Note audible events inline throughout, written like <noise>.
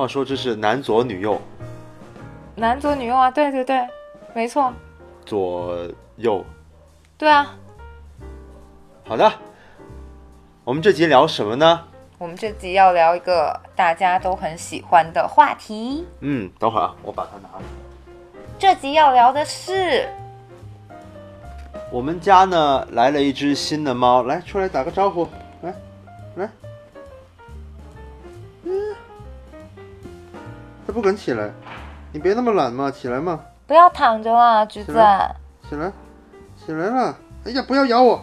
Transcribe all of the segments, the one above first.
话说这是男左女右，男左女右啊，对对对，没错，左右。对啊。好的，我们这集聊什么呢？我们这集要聊一个大家都很喜欢的话题。嗯，等会儿啊，我把它拿来。这集要聊的是，我们家呢来了一只新的猫，来出来打个招呼，它不肯起来，你别那么懒嘛，起来嘛，不要躺着了，橘子，起来，起来了，哎呀，不要咬我，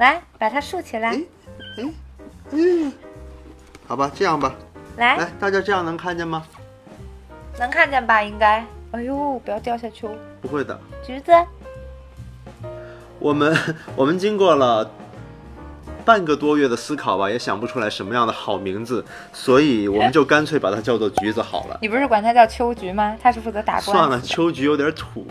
来，把它竖起来，哎，哎，嗯，好吧，这样吧，来，来，大家这样能看见吗？能看见吧？应该。哎呦，不要掉下去哦。不会的。橘子。我们 <laughs> 我们经过了半个多月的思考吧，也想不出来什么样的好名字，所以我们就干脆把它叫做橘子好了。你不是管它叫秋菊吗？它是负责打官算了，秋菊有点土。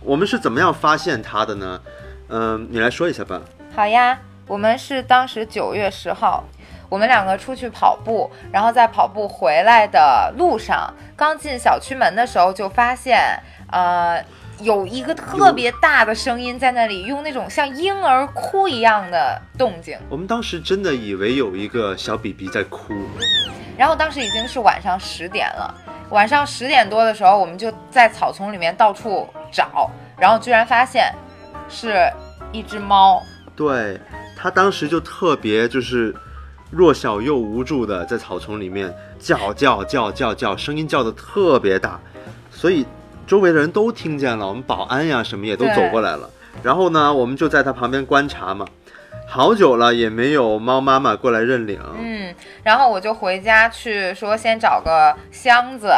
我们是怎么样发现它的呢？嗯，你来说一下吧。好呀，我们是当时九月十号。我们两个出去跑步，然后在跑步回来的路上，刚进小区门的时候就发现，呃，有一个特别大的声音在那里，用那种像婴儿哭一样的动静。我们当时真的以为有一个小 BB 在哭。然后当时已经是晚上十点了，晚上十点多的时候，我们就在草丛里面到处找，然后居然发现是一只猫。对，它当时就特别就是。弱小又无助的在草丛里面叫叫叫叫叫，声音叫的特别大，所以周围的人都听见了。我们保安呀什么也都走过来了。然后呢，我们就在它旁边观察嘛，好久了也没有猫妈妈过来认领。嗯，然后我就回家去说，先找个箱子。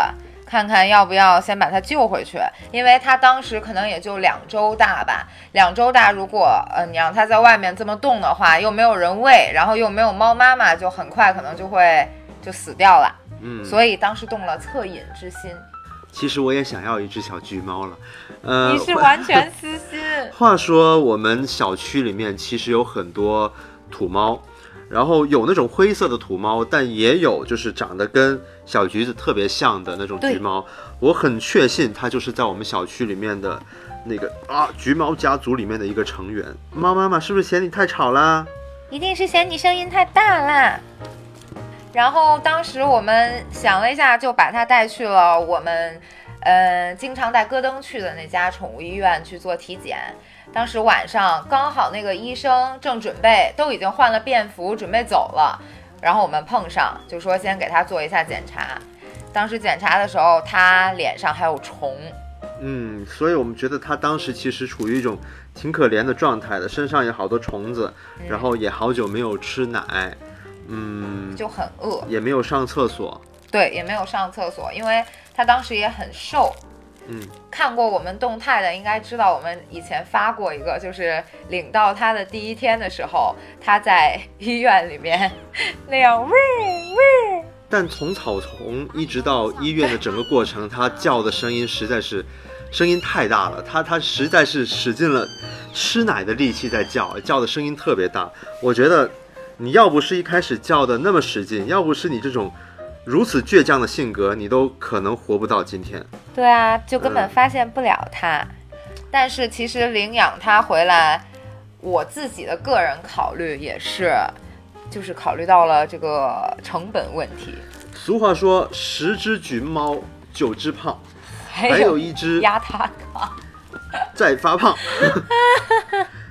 看看要不要先把它救回去，因为它当时可能也就两周大吧。两周大，如果呃你让它在外面这么冻的话，又没有人喂，然后又没有猫妈妈，就很快可能就会就死掉了。嗯，所以当时动了恻隐之心。其实我也想要一只小橘猫了，呃，你是完全私心。<laughs> 话说我们小区里面其实有很多土猫。然后有那种灰色的土猫，但也有就是长得跟小橘子特别像的那种橘猫。我很确信它就是在我们小区里面的那个啊橘猫家族里面的一个成员。猫妈妈是不是嫌你太吵啦？一定是嫌你声音太大啦。然后当时我们想了一下，就把它带去了我们，呃，经常带戈登去的那家宠物医院去做体检。当时晚上刚好那个医生正准备，都已经换了便服准备走了，然后我们碰上，就说先给他做一下检查。当时检查的时候，他脸上还有虫，嗯，所以我们觉得他当时其实处于一种挺可怜的状态的，身上有好多虫子，然后也好久没有吃奶，嗯，就很饿，也没有上厕所，对，也没有上厕所，因为他当时也很瘦。嗯，看过我们动态的应该知道，我们以前发过一个，就是领到他的第一天的时候，他在医院里面那样 <laughs> 喂喂。但从草丛一直到医院的整个过程，他叫的声音实在是声音太大了，他他实在是使尽了吃奶的力气在叫，叫的声音特别大。我觉得你要不是一开始叫的那么使劲，要不是你这种。如此倔强的性格，你都可能活不到今天。对啊，就根本发现不了它。但是其实领养它回来，我自己的个人考虑也是，就是考虑到了这个成本问题。俗话说，十只橘猫九只胖，还有一只压他在发胖。<laughs>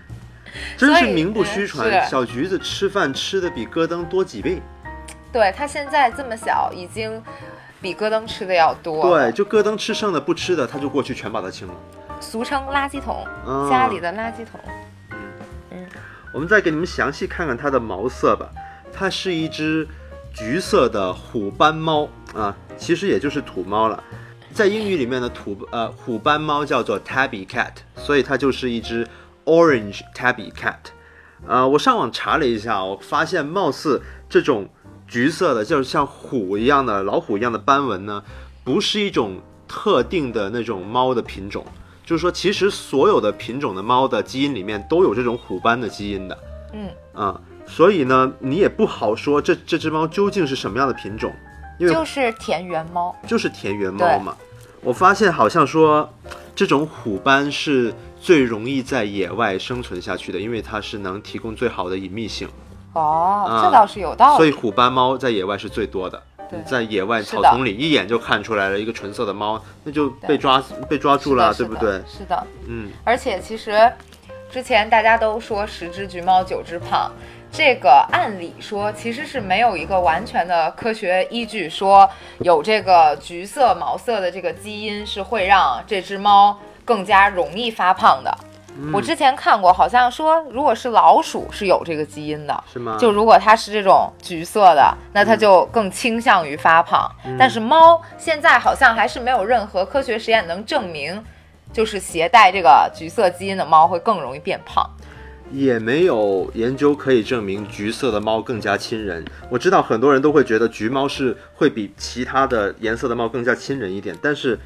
<laughs> 真是名不虚传，小橘子吃饭吃的比戈登多几倍。对他现在这么小，已经比戈登吃的要多。对，就戈登吃剩的不吃的，他就过去全把它清了。俗称垃圾桶，家里的垃圾桶。嗯嗯，我们再给你们详细看看它的毛色吧。它是一只橘色的虎斑猫啊，其实也就是土猫了。在英语里面的土呃虎斑猫叫做 tabby cat，所以它就是一只 orange tabby cat。呃，我上网查了一下，我发现貌似这种。橘色的，就是像虎一样的老虎一样的斑纹呢，不是一种特定的那种猫的品种。就是说，其实所有的品种的猫的基因里面都有这种虎斑的基因的。嗯啊，所以呢，你也不好说这这只猫究竟是什么样的品种，因为就是田园猫。就是田园猫嘛。我发现好像说，这种虎斑是最容易在野外生存下去的，因为它是能提供最好的隐秘性。哦，啊这倒是有道理。所以虎斑猫在野外是最多的。对在野外草丛里一眼就看出来了一个纯色的猫，那就被抓被抓住了，对不对？是的，嗯，而且其实之前大家都说十只橘猫九只胖，这个按理说其实是没有一个完全的科学依据，说有这个橘色毛色的这个基因是会让这只猫更加容易发胖的。嗯我之前看过，好像说如果是老鼠是有这个基因的，是吗？就如果它是这种橘色的，那它就更倾向于发胖。但是猫现在好像还是没有任何科学实验能证明，就是携带这个橘色基因的猫会更容易变胖。也没有研究可以证明橘色的猫更加亲人。我知道很多人都会觉得橘猫是会比其他的颜色的猫更加亲人一点，但是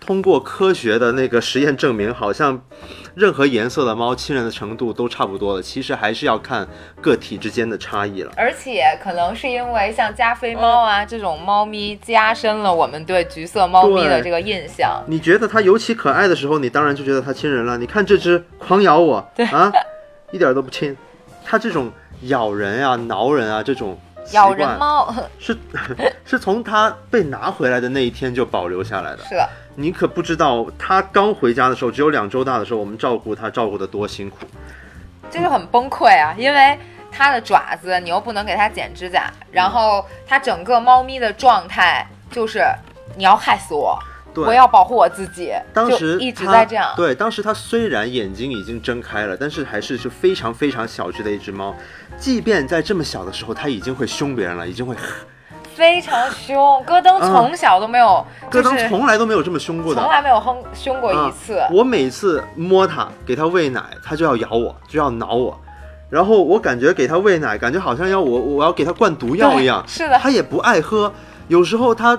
通过科学的那个实验证明，好像任何颜色的猫亲人的程度都差不多了。其实还是要看个体之间的差异了。而且可能是因为像加菲猫啊这种猫咪，加深了我们对橘色猫咪的这个印象。你觉得它尤其可爱的时候，你当然就觉得它亲人了。你看这只狂咬我，啊，一点都不亲。它这种咬人啊、挠人啊这种咬人猫是 <laughs> 是从它被拿回来的那一天就保留下来的。是的，你可不知道，它刚回家的时候，只有两周大的时候，我们照顾它照顾得多辛苦。就是很崩溃啊，因为它的爪子你又不能给它剪指甲，然后它整个猫咪的状态就是你要害死我，对，我要保护我自己，当时一直在这样。对，当时它虽然眼睛已经睁开了，但是还是是非常非常小只的一只猫。即便在这么小的时候，它已经会凶别人了，已经会。<sighs> 非常凶，戈登从小都没有，戈登就是从来都没有这么凶过的，从来没有哼凶过一次。啊我每次摸它，给它喂奶，它就要咬我，就要挠我。然后我感觉给它喂奶，感觉好像要我我要给它灌毒药一样。是的它也不爱喝，有时候它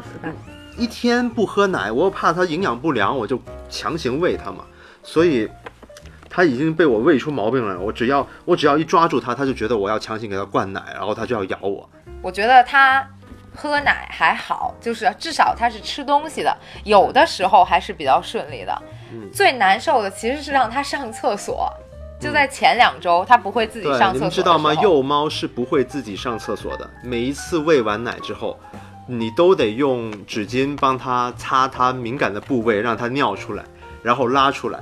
一天不喝奶，我又怕它营养不良，我就强行喂它嘛。所以它已经被我喂出毛病了。我只要我只要一抓住它，它就觉得我要强行给它灌奶，然后它就要咬我。我觉得它喝奶还好，就是至少它是吃东西的，有的时候还是比较顺利的。嗯最难受的其实是让它上厕所，就在前两周，它不会自己，上厕所。你们知道吗？幼猫是不会自己上厕所的。每一次喂完奶之后，你都得用纸巾帮他擦他敏感的部位，让他尿出来，然后拉出来。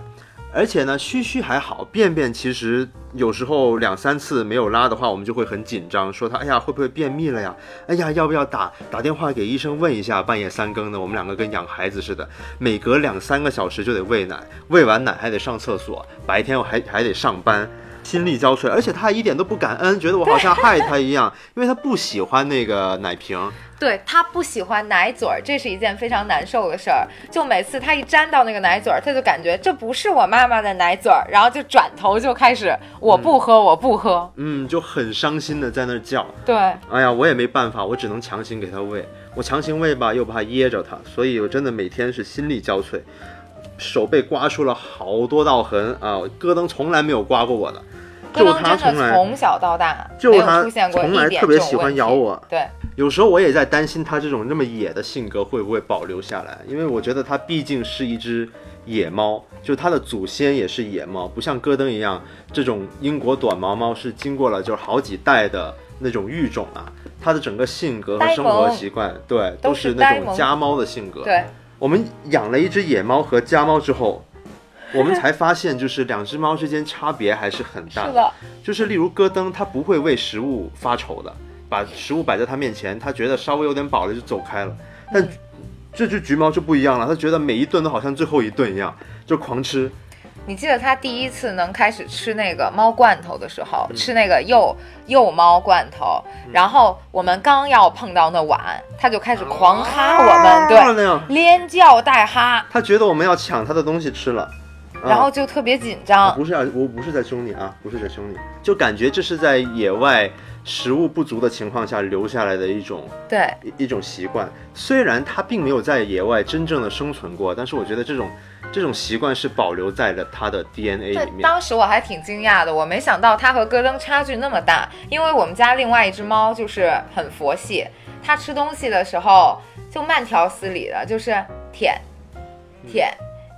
而且呢，嘘嘘还好，便便其实有时候两三次没有拉的话，我们就会很紧张，说他哎呀会不会便秘了呀？哎呀要不要打打电话给医生问一下？半夜三更的，我们两个跟养孩子似的，每隔两三个小时就得喂奶，喂完奶还得上厕所，白天我还还得上班。心力交瘁，而且他还一点都不感恩，觉得我好像害他一样，因为他不喜欢那个奶瓶。<laughs> 对他不喜欢奶嘴儿，这是一件非常难受的事儿。就每次他一沾到那个奶嘴儿，它就感觉这不是我妈妈的奶嘴儿，然后就转头就开始我不喝，我不喝。嗯，就很伤心的在那儿叫。对，哎呀，我也没办法，我只能强行给他喂。我强行喂吧，又怕噎着他，所以我真的每天是心力交瘁，手被刮出了好多道痕啊！戈登从来没有刮过我的，就他从来从小到大就他从来特别喜欢咬我。对，有时候我也在担心他这种那么野的性格会不会保留下来，因为我觉得他毕竟是一只野猫，就他的祖先也是野猫，不像戈登一样，这种英国短毛猫是经过了就是好几代的那种育种啊，它的整个性格和生活习惯，对，都都是那种家猫的性格。对，我们养了一只野猫和家猫之后，我们才发现就是两只猫之间差别还是很大是的，就是例如戈登，它不会为食物发愁的，把食物摆在它面前，它觉得稍微有点饱了就走开了。但这只橘猫就不一样了，它觉得每一顿都好像最后一顿一样，就狂吃。你记得他第一次能开始吃那个猫罐头的时候，嗯吃那个幼幼猫罐头，然后我们刚要碰到那碗，他就开始狂哈我们，啊对，连叫带哈，他觉得我们要抢他的东西吃了。啊然后就特别紧我张。不是啊，我不是在凶你啊，不是在凶你，就感觉这是在野外食物不足的情况下留下来的一种对，一一种习惯。虽然它并没有在野外真正的生存过，但是我觉得这种这种习惯是保留在了它的 DNA 里，面。当时我还挺惊讶的，我没想到它和戈登差距那么大。因为我们家另外一只猫就是很佛系，它吃东西的时候就慢条斯理的，就是舔、舔、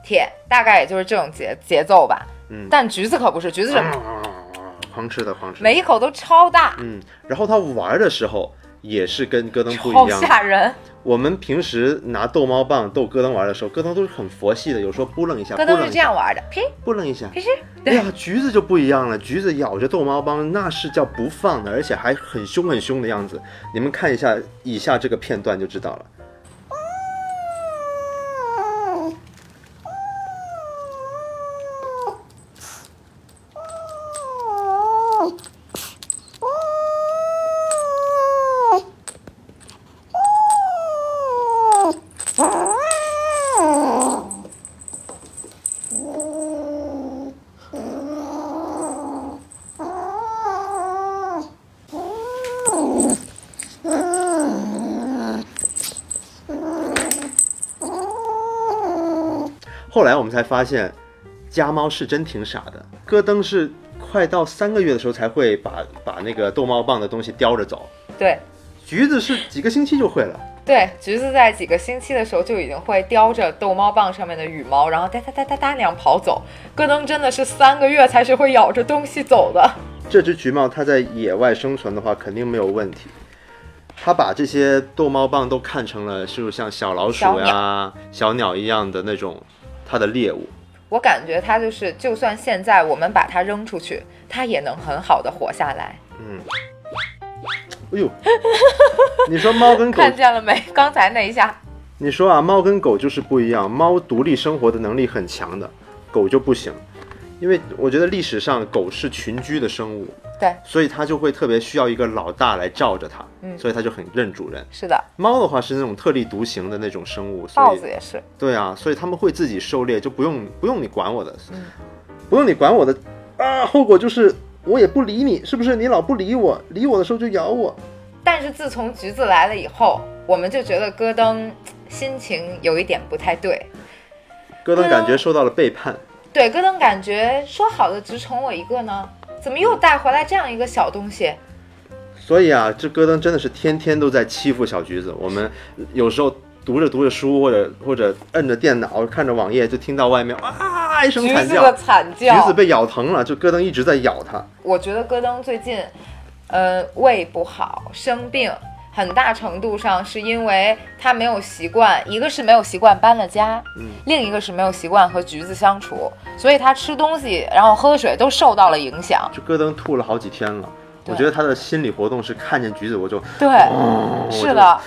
舔，大概也就是这种节节奏吧。嗯但橘子可不是，橘子是狂吃的狂吃。每一口都超大，嗯，然后它玩的时候也是跟戈 <laughs> 登不一样。吓人。我们平时拿逗猫棒逗戈登玩的时候，戈登都是很佛系的，有时候扑棱一下，戈登是这样玩的，呸扑棱一下。呸哎对呀，橘子就不一样了，橘子咬着逗猫棒那是叫不放的，而且还很凶很凶的样子。你们看一下以下这个片段就知道了。后来我们才发现，家猫是真挺傻的。戈登是快到三个月的时候才会把把那个逗猫棒的东西叼着走，对橘子是几个星期就会了。对，橘子在几个星期的时候就已经会叼着逗猫棒上面的羽毛，然后哒哒哒哒哒那样跑走。戈登真的是三个月才是会咬着东西走的。这只橘猫它在野外生存的话，肯定没有问题。它把这些逗猫棒都看成了是像小老鼠小呀、小鸟一样的那种它的猎物。我感觉它就是，就算现在我们把它扔出去，它也能很好的活下来。嗯，哎呦，你说猫跟狗 <laughs> 看见了没？刚才那一下，你说啊，猫跟狗就是不一样，猫独立生活的能力很强的，狗就不行。因为我觉得历史上狗是群居的生物，对，所以它就会特别需要一个老大来罩着它，嗯所以它就很认主人。是的，猫的话是那种特立独行的那种生物，所以豹子也是。对啊，所以他们会自己狩猎，就不用不用你管我的，嗯不用你管我的啊，后果就是我也不理你，是不是？你老不理我，理我的时候就咬我。但是自从橘子来了以后，我们就觉得戈登心情有一点不太对。戈登感觉受到了背叛，对，戈登感觉说好的只宠我一个呢，怎么又带回来这样一个小东西？所以啊，这戈登真的是天天都在欺负小橘子。我们有时候读着读着书，或者或者摁着电脑看着网页，就听到外面啊一声惨叫橘子的，惨橘。子被咬疼了，就戈登一直在咬它。我觉得戈登最近，呃，胃不好，生病，很大程度上是因为他没有习惯，一个是没有习惯搬了家，嗯另一个是没有习惯和橘子相处，所以他吃东西，然后喝水都受到了影响。就戈登吐了好几天了。我觉得他的心理活动是看见橘子我就，对，哦是的，啊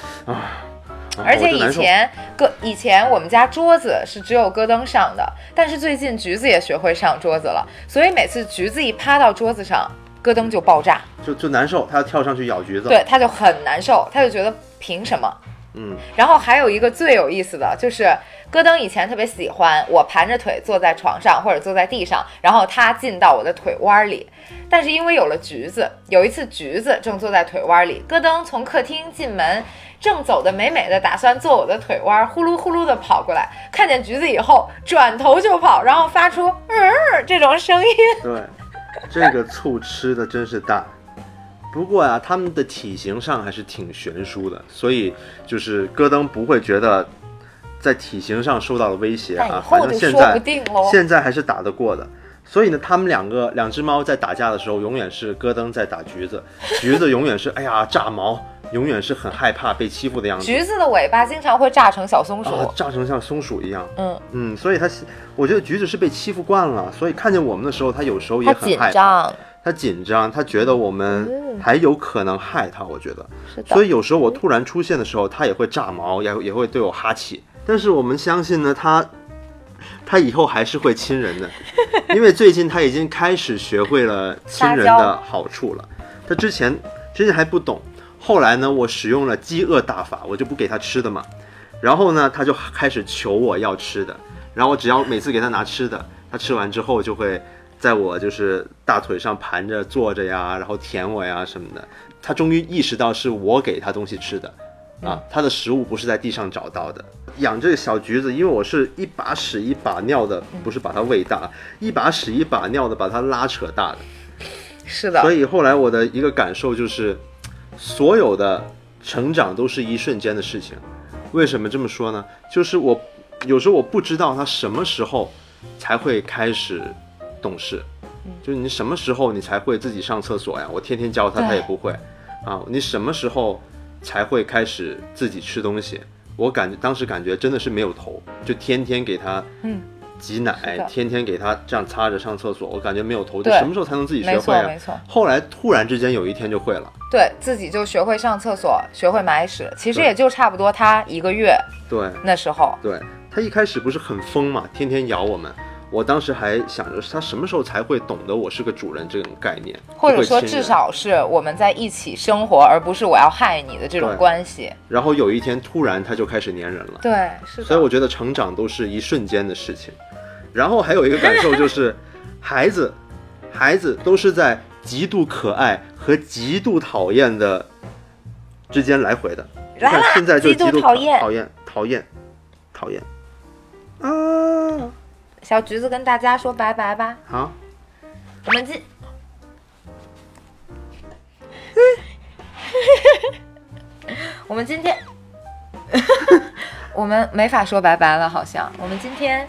而且以前戈以前我们家桌子是只有戈登上的，但是最近橘子也学会上桌子了，所以每次橘子一趴到桌子上，戈登就爆炸，就就难受，他要跳上去咬橘子。，对，他就很难受，他就觉得凭什么？嗯，然后还有一个最有意思的就是，戈登以前特别喜欢我盘着腿坐在床上或者坐在地上，然后他进到我的腿弯里。但是因为有了橘子，有一次橘子正坐在腿弯里，戈登从客厅进门，正走的美美的，打算坐我的腿弯，呼噜呼噜的跑过来，看见橘子以后转头就跑，然后发出嗯这种声音。对，<laughs> 这个醋吃的真是大。不过啊、他们的体型上还是挺悬殊的，所以就是戈登不会觉得在体型上受到了威胁啊。反正现在。现在还是打得过的。所以呢，他们两个两只猫在打架的时候，永远是戈登在打橘子，橘子永远是哎呀炸毛，永远是很害怕被欺负的样子，橘子的尾巴经常会炸成小松鼠。啊，炸成像松鼠一样。嗯，嗯，所以它，我觉得橘子是被欺负惯了，所以看见我们的时候，它有时候也很害。它紧张，它觉得我们嗯还有可能害它，我觉得。是的。所以有时候我突然出现的时候，它也会炸毛，也也会对我哈气。但是我们相信呢，它它以后还是会亲人的，<laughs> 因为最近它已经开始学会了亲人的好处了。它之前之前还不懂，后来呢，我使用了饥饿大法，我就不给他吃的嘛。然后呢，他就开始求我要吃的，然后我只要每次给他拿吃的，他吃完之后就会在我就是大腿上盘着坐着呀，然后舔我呀什么的。他终于意识到是我给他东西吃的，啊，他的食物不是在地上找到的。养这个小橘子，因为我是一把屎一把尿的，不是把它喂大，一把屎一把尿的把它拉扯大的。是的，所以后来我的一个感受就是，所有的成长都是一瞬间的事情。为什么这么说呢？就是我有时候我不知道他什么时候才会开始懂事，就是你什么时候你才会自己上厕所呀？我天天教他，他也不会啊。你什么时候才会开始自己吃东西？我感觉当时感觉真的是没有头，就天天给他嗯挤奶，天天给他这样擦着上厕所，我感觉没有头，就对什么时候才能自己学会啊？错没错，后来突然之间有一天就会了，对自己就学会上厕所，学会埋屎，其实也就差不多他一个月对那时候。对，他一开始不是很疯嘛，天天咬我们。我当时还想着他什么时候才会懂得我是个主人这种概念，或者说，至少是我们在一起生活，而不是我要害你的这种关系。然后有一天突然他就开始粘人了，对，是的。所以我觉得成长都是一瞬间的事情。然后还有一个感受就是，<laughs> 孩子，孩子都是在极度可爱和极度讨厌的之间来回的。你来啦看现在就极度讨厌讨厌讨厌讨厌啊！小橘子跟大家说拜拜吧。好，我们今，<laughs> 我们今天，<laughs> 我们没法说拜拜了，好像。我们今天，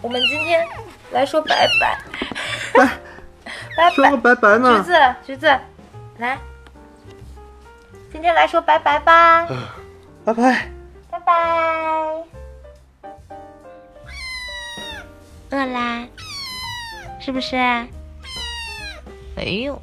我们今天来说拜拜，<laughs> 拜拜说个。拜拜橘。子，橘子，来，今天来说拜拜吧，拜拜。拜拜。饿啦，是不是？哎呦。